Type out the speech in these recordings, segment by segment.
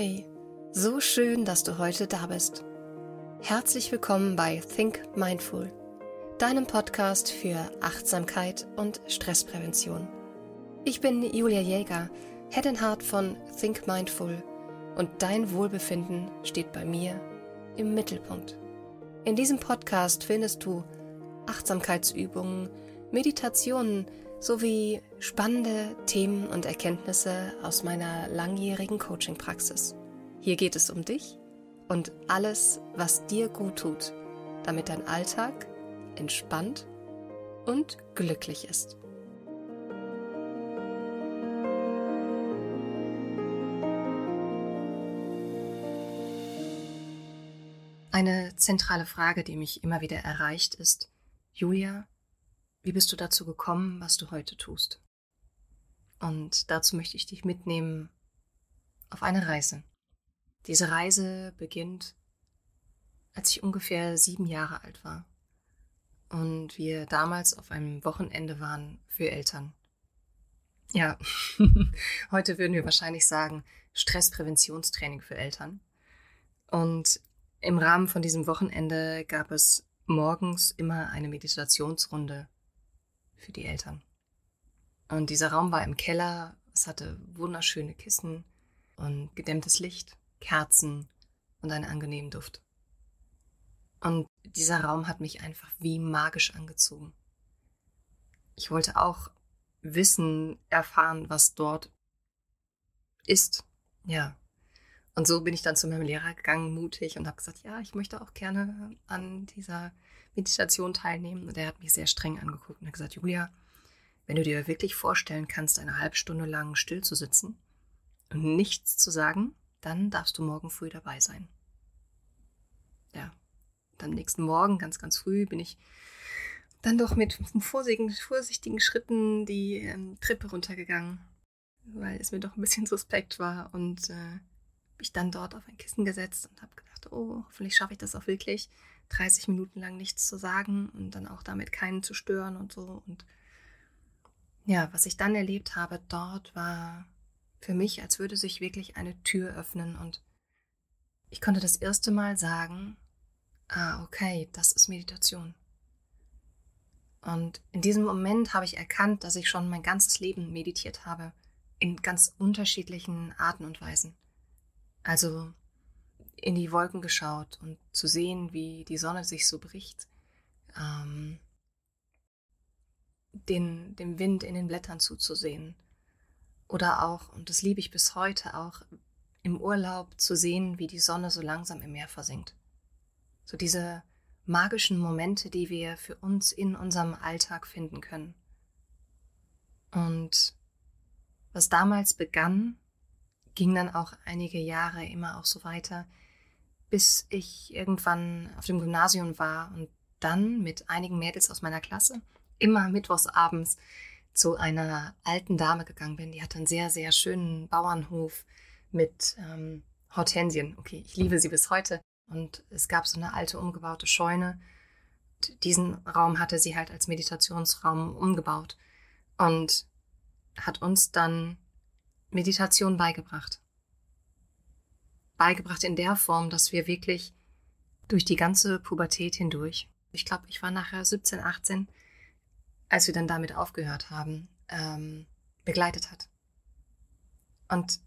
Hey, so schön, dass du heute da bist. Herzlich willkommen bei Think Mindful, deinem Podcast für Achtsamkeit und Stressprävention. Ich bin Julia Jäger, Head and Heart von Think Mindful und dein Wohlbefinden steht bei mir im Mittelpunkt. In diesem Podcast findest du Achtsamkeitsübungen, Meditationen sowie spannende Themen und Erkenntnisse aus meiner langjährigen Coaching-Praxis. Hier geht es um dich und alles, was dir gut tut, damit dein Alltag entspannt und glücklich ist. Eine zentrale Frage, die mich immer wieder erreicht, ist, Julia, wie bist du dazu gekommen, was du heute tust? Und dazu möchte ich dich mitnehmen auf eine Reise. Diese Reise beginnt, als ich ungefähr sieben Jahre alt war und wir damals auf einem Wochenende waren für Eltern. Ja, heute würden wir wahrscheinlich sagen Stresspräventionstraining für Eltern. Und im Rahmen von diesem Wochenende gab es morgens immer eine Meditationsrunde für die Eltern. Und dieser Raum war im Keller, es hatte wunderschöne Kissen und gedämmtes Licht, Kerzen und einen angenehmen Duft. Und dieser Raum hat mich einfach wie magisch angezogen. Ich wollte auch wissen, erfahren, was dort ist. Ja. Und so bin ich dann zu meinem Lehrer gegangen, mutig, und habe gesagt, ja, ich möchte auch gerne an dieser Meditation teilnehmen. Und er hat mich sehr streng angeguckt und hat gesagt, Julia, wenn du dir wirklich vorstellen kannst, eine halbe Stunde lang still zu sitzen und nichts zu sagen, dann darfst du morgen früh dabei sein. Ja, am nächsten Morgen, ganz, ganz früh, bin ich dann doch mit vorsichtigen, vorsichtigen Schritten die ähm, Treppe runtergegangen, weil es mir doch ein bisschen suspekt war und äh, mich dann dort auf ein Kissen gesetzt und habe gedacht, oh, hoffentlich schaffe ich das auch wirklich. 30 Minuten lang nichts zu sagen und dann auch damit keinen zu stören und so. Und ja, was ich dann erlebt habe dort war für mich, als würde sich wirklich eine Tür öffnen und ich konnte das erste Mal sagen, ah, okay, das ist Meditation. Und in diesem Moment habe ich erkannt, dass ich schon mein ganzes Leben meditiert habe, in ganz unterschiedlichen Arten und Weisen. Also in die Wolken geschaut und zu sehen, wie die Sonne sich so bricht, ähm, den, dem Wind in den Blättern zuzusehen. Oder auch, und das liebe ich bis heute auch, im Urlaub zu sehen, wie die Sonne so langsam im Meer versinkt. So diese magischen Momente, die wir für uns in unserem Alltag finden können. Und was damals begann, ging dann auch einige Jahre immer auch so weiter, bis ich irgendwann auf dem Gymnasium war und dann mit einigen Mädels aus meiner Klasse immer mittwochs abends zu einer alten Dame gegangen bin. Die hatte einen sehr, sehr schönen Bauernhof mit ähm, Hortensien. Okay, ich liebe sie bis heute. Und es gab so eine alte umgebaute Scheune. Diesen Raum hatte sie halt als Meditationsraum umgebaut und hat uns dann Meditation beigebracht beigebracht in der Form, dass wir wirklich durch die ganze Pubertät hindurch, ich glaube, ich war nachher 17, 18, als wir dann damit aufgehört haben, ähm, begleitet hat. Und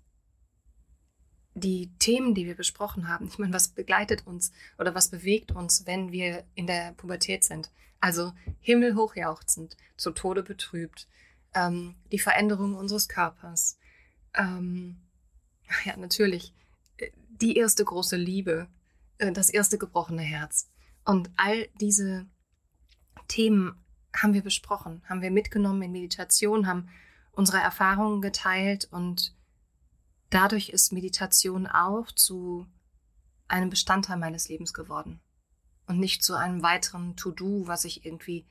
die Themen, die wir besprochen haben, ich meine, was begleitet uns oder was bewegt uns, wenn wir in der Pubertät sind? Also himmelhoch jauchzend, zu Tode betrübt, ähm, die Veränderung unseres Körpers. Ähm, ja, natürlich die erste große Liebe, äh, das erste gebrochene Herz. Und all diese Themen haben wir besprochen, haben wir mitgenommen in Meditation, haben unsere Erfahrungen geteilt und dadurch ist Meditation auch zu einem Bestandteil meines Lebens geworden und nicht zu einem weiteren To-Do, was ich irgendwie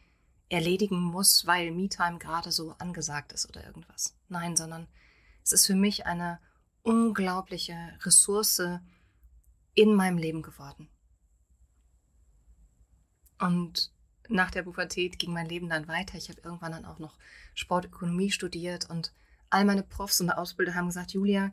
erledigen muss, weil Me-Time gerade so angesagt ist oder irgendwas. Nein, sondern es ist für mich eine unglaubliche Ressource in meinem Leben geworden. Und nach der Pubertät ging mein Leben dann weiter. Ich habe irgendwann dann auch noch Sportökonomie studiert und all meine Profs und Ausbilder haben gesagt, Julia,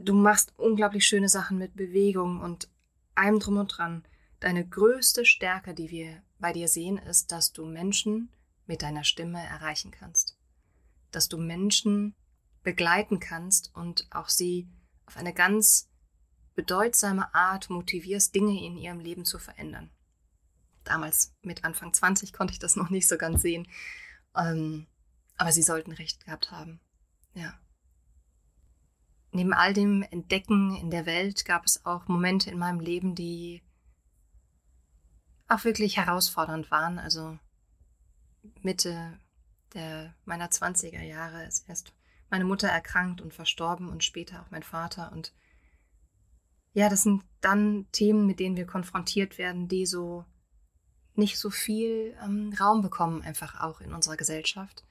Du machst unglaublich schöne Sachen mit Bewegung und allem drum und dran. Deine größte Stärke, die wir bei dir sehen, ist, dass du Menschen mit deiner Stimme erreichen kannst. Dass du Menschen begleiten kannst und auch sie auf eine ganz bedeutsame Art motivierst, Dinge in ihrem Leben zu verändern. Damals mit Anfang 20 konnte ich das noch nicht so ganz sehen. Ähm, aber sie sollten recht gehabt haben. Ja. Neben all dem Entdecken in der Welt gab es auch Momente in meinem Leben, die auch wirklich herausfordernd waren. Also Mitte der, meiner 20er Jahre ist erst meine Mutter erkrankt und verstorben und später auch mein Vater. Und ja, das sind dann Themen, mit denen wir konfrontiert werden, die so nicht so viel ähm, Raum bekommen, einfach auch in unserer Gesellschaft.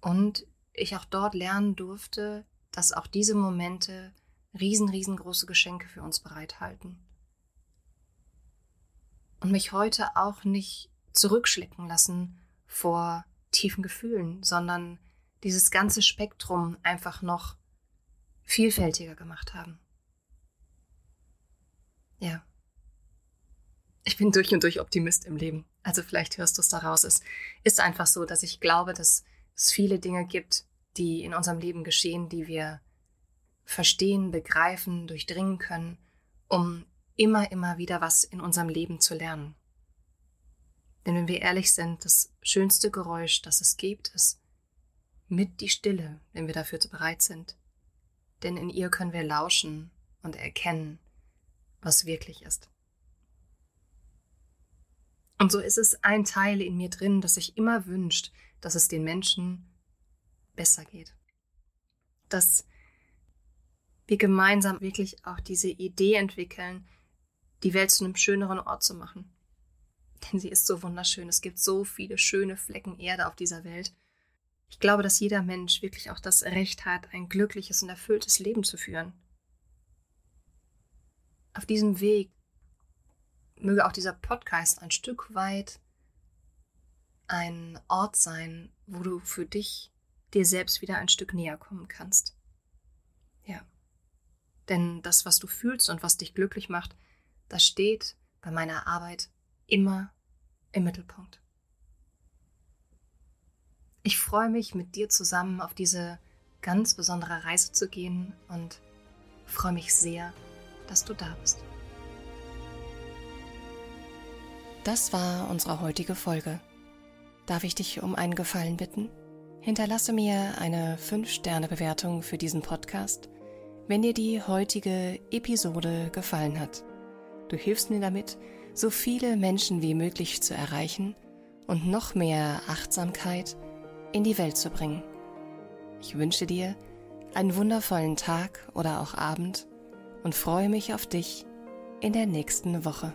Und ich auch dort lernen durfte, dass auch diese Momente riesen, riesengroße Geschenke für uns bereithalten. Und mich heute auch nicht zurückschlecken lassen vor tiefen Gefühlen, sondern dieses ganze Spektrum einfach noch vielfältiger gemacht haben. Ja. Ich bin durch und durch Optimist im Leben. Also vielleicht hörst du es daraus. Es ist einfach so, dass ich glaube, dass es viele Dinge gibt, die in unserem Leben geschehen, die wir verstehen, begreifen, durchdringen können, um immer, immer wieder was in unserem Leben zu lernen. Denn wenn wir ehrlich sind, das schönste Geräusch, das es gibt, ist mit die Stille, wenn wir dafür bereit sind. Denn in ihr können wir lauschen und erkennen, was wirklich ist. Und so ist es ein Teil in mir drin, das sich immer wünscht, dass es den Menschen besser geht. Dass wir gemeinsam wirklich auch diese Idee entwickeln, die Welt zu einem schöneren Ort zu machen. Denn sie ist so wunderschön. Es gibt so viele schöne Flecken Erde auf dieser Welt. Ich glaube, dass jeder Mensch wirklich auch das Recht hat, ein glückliches und erfülltes Leben zu führen. Auf diesem Weg möge auch dieser Podcast ein Stück weit ein Ort sein, wo du für dich dir selbst wieder ein Stück näher kommen kannst. Ja. Denn das, was du fühlst und was dich glücklich macht, das steht bei meiner Arbeit immer im Mittelpunkt. Ich freue mich, mit dir zusammen auf diese ganz besondere Reise zu gehen und freue mich sehr, dass du da bist. Das war unsere heutige Folge. Darf ich dich um einen Gefallen bitten? Hinterlasse mir eine 5-Sterne-Bewertung für diesen Podcast, wenn dir die heutige Episode gefallen hat. Du hilfst mir damit, so viele Menschen wie möglich zu erreichen und noch mehr Achtsamkeit in die Welt zu bringen. Ich wünsche dir einen wundervollen Tag oder auch Abend und freue mich auf dich in der nächsten Woche.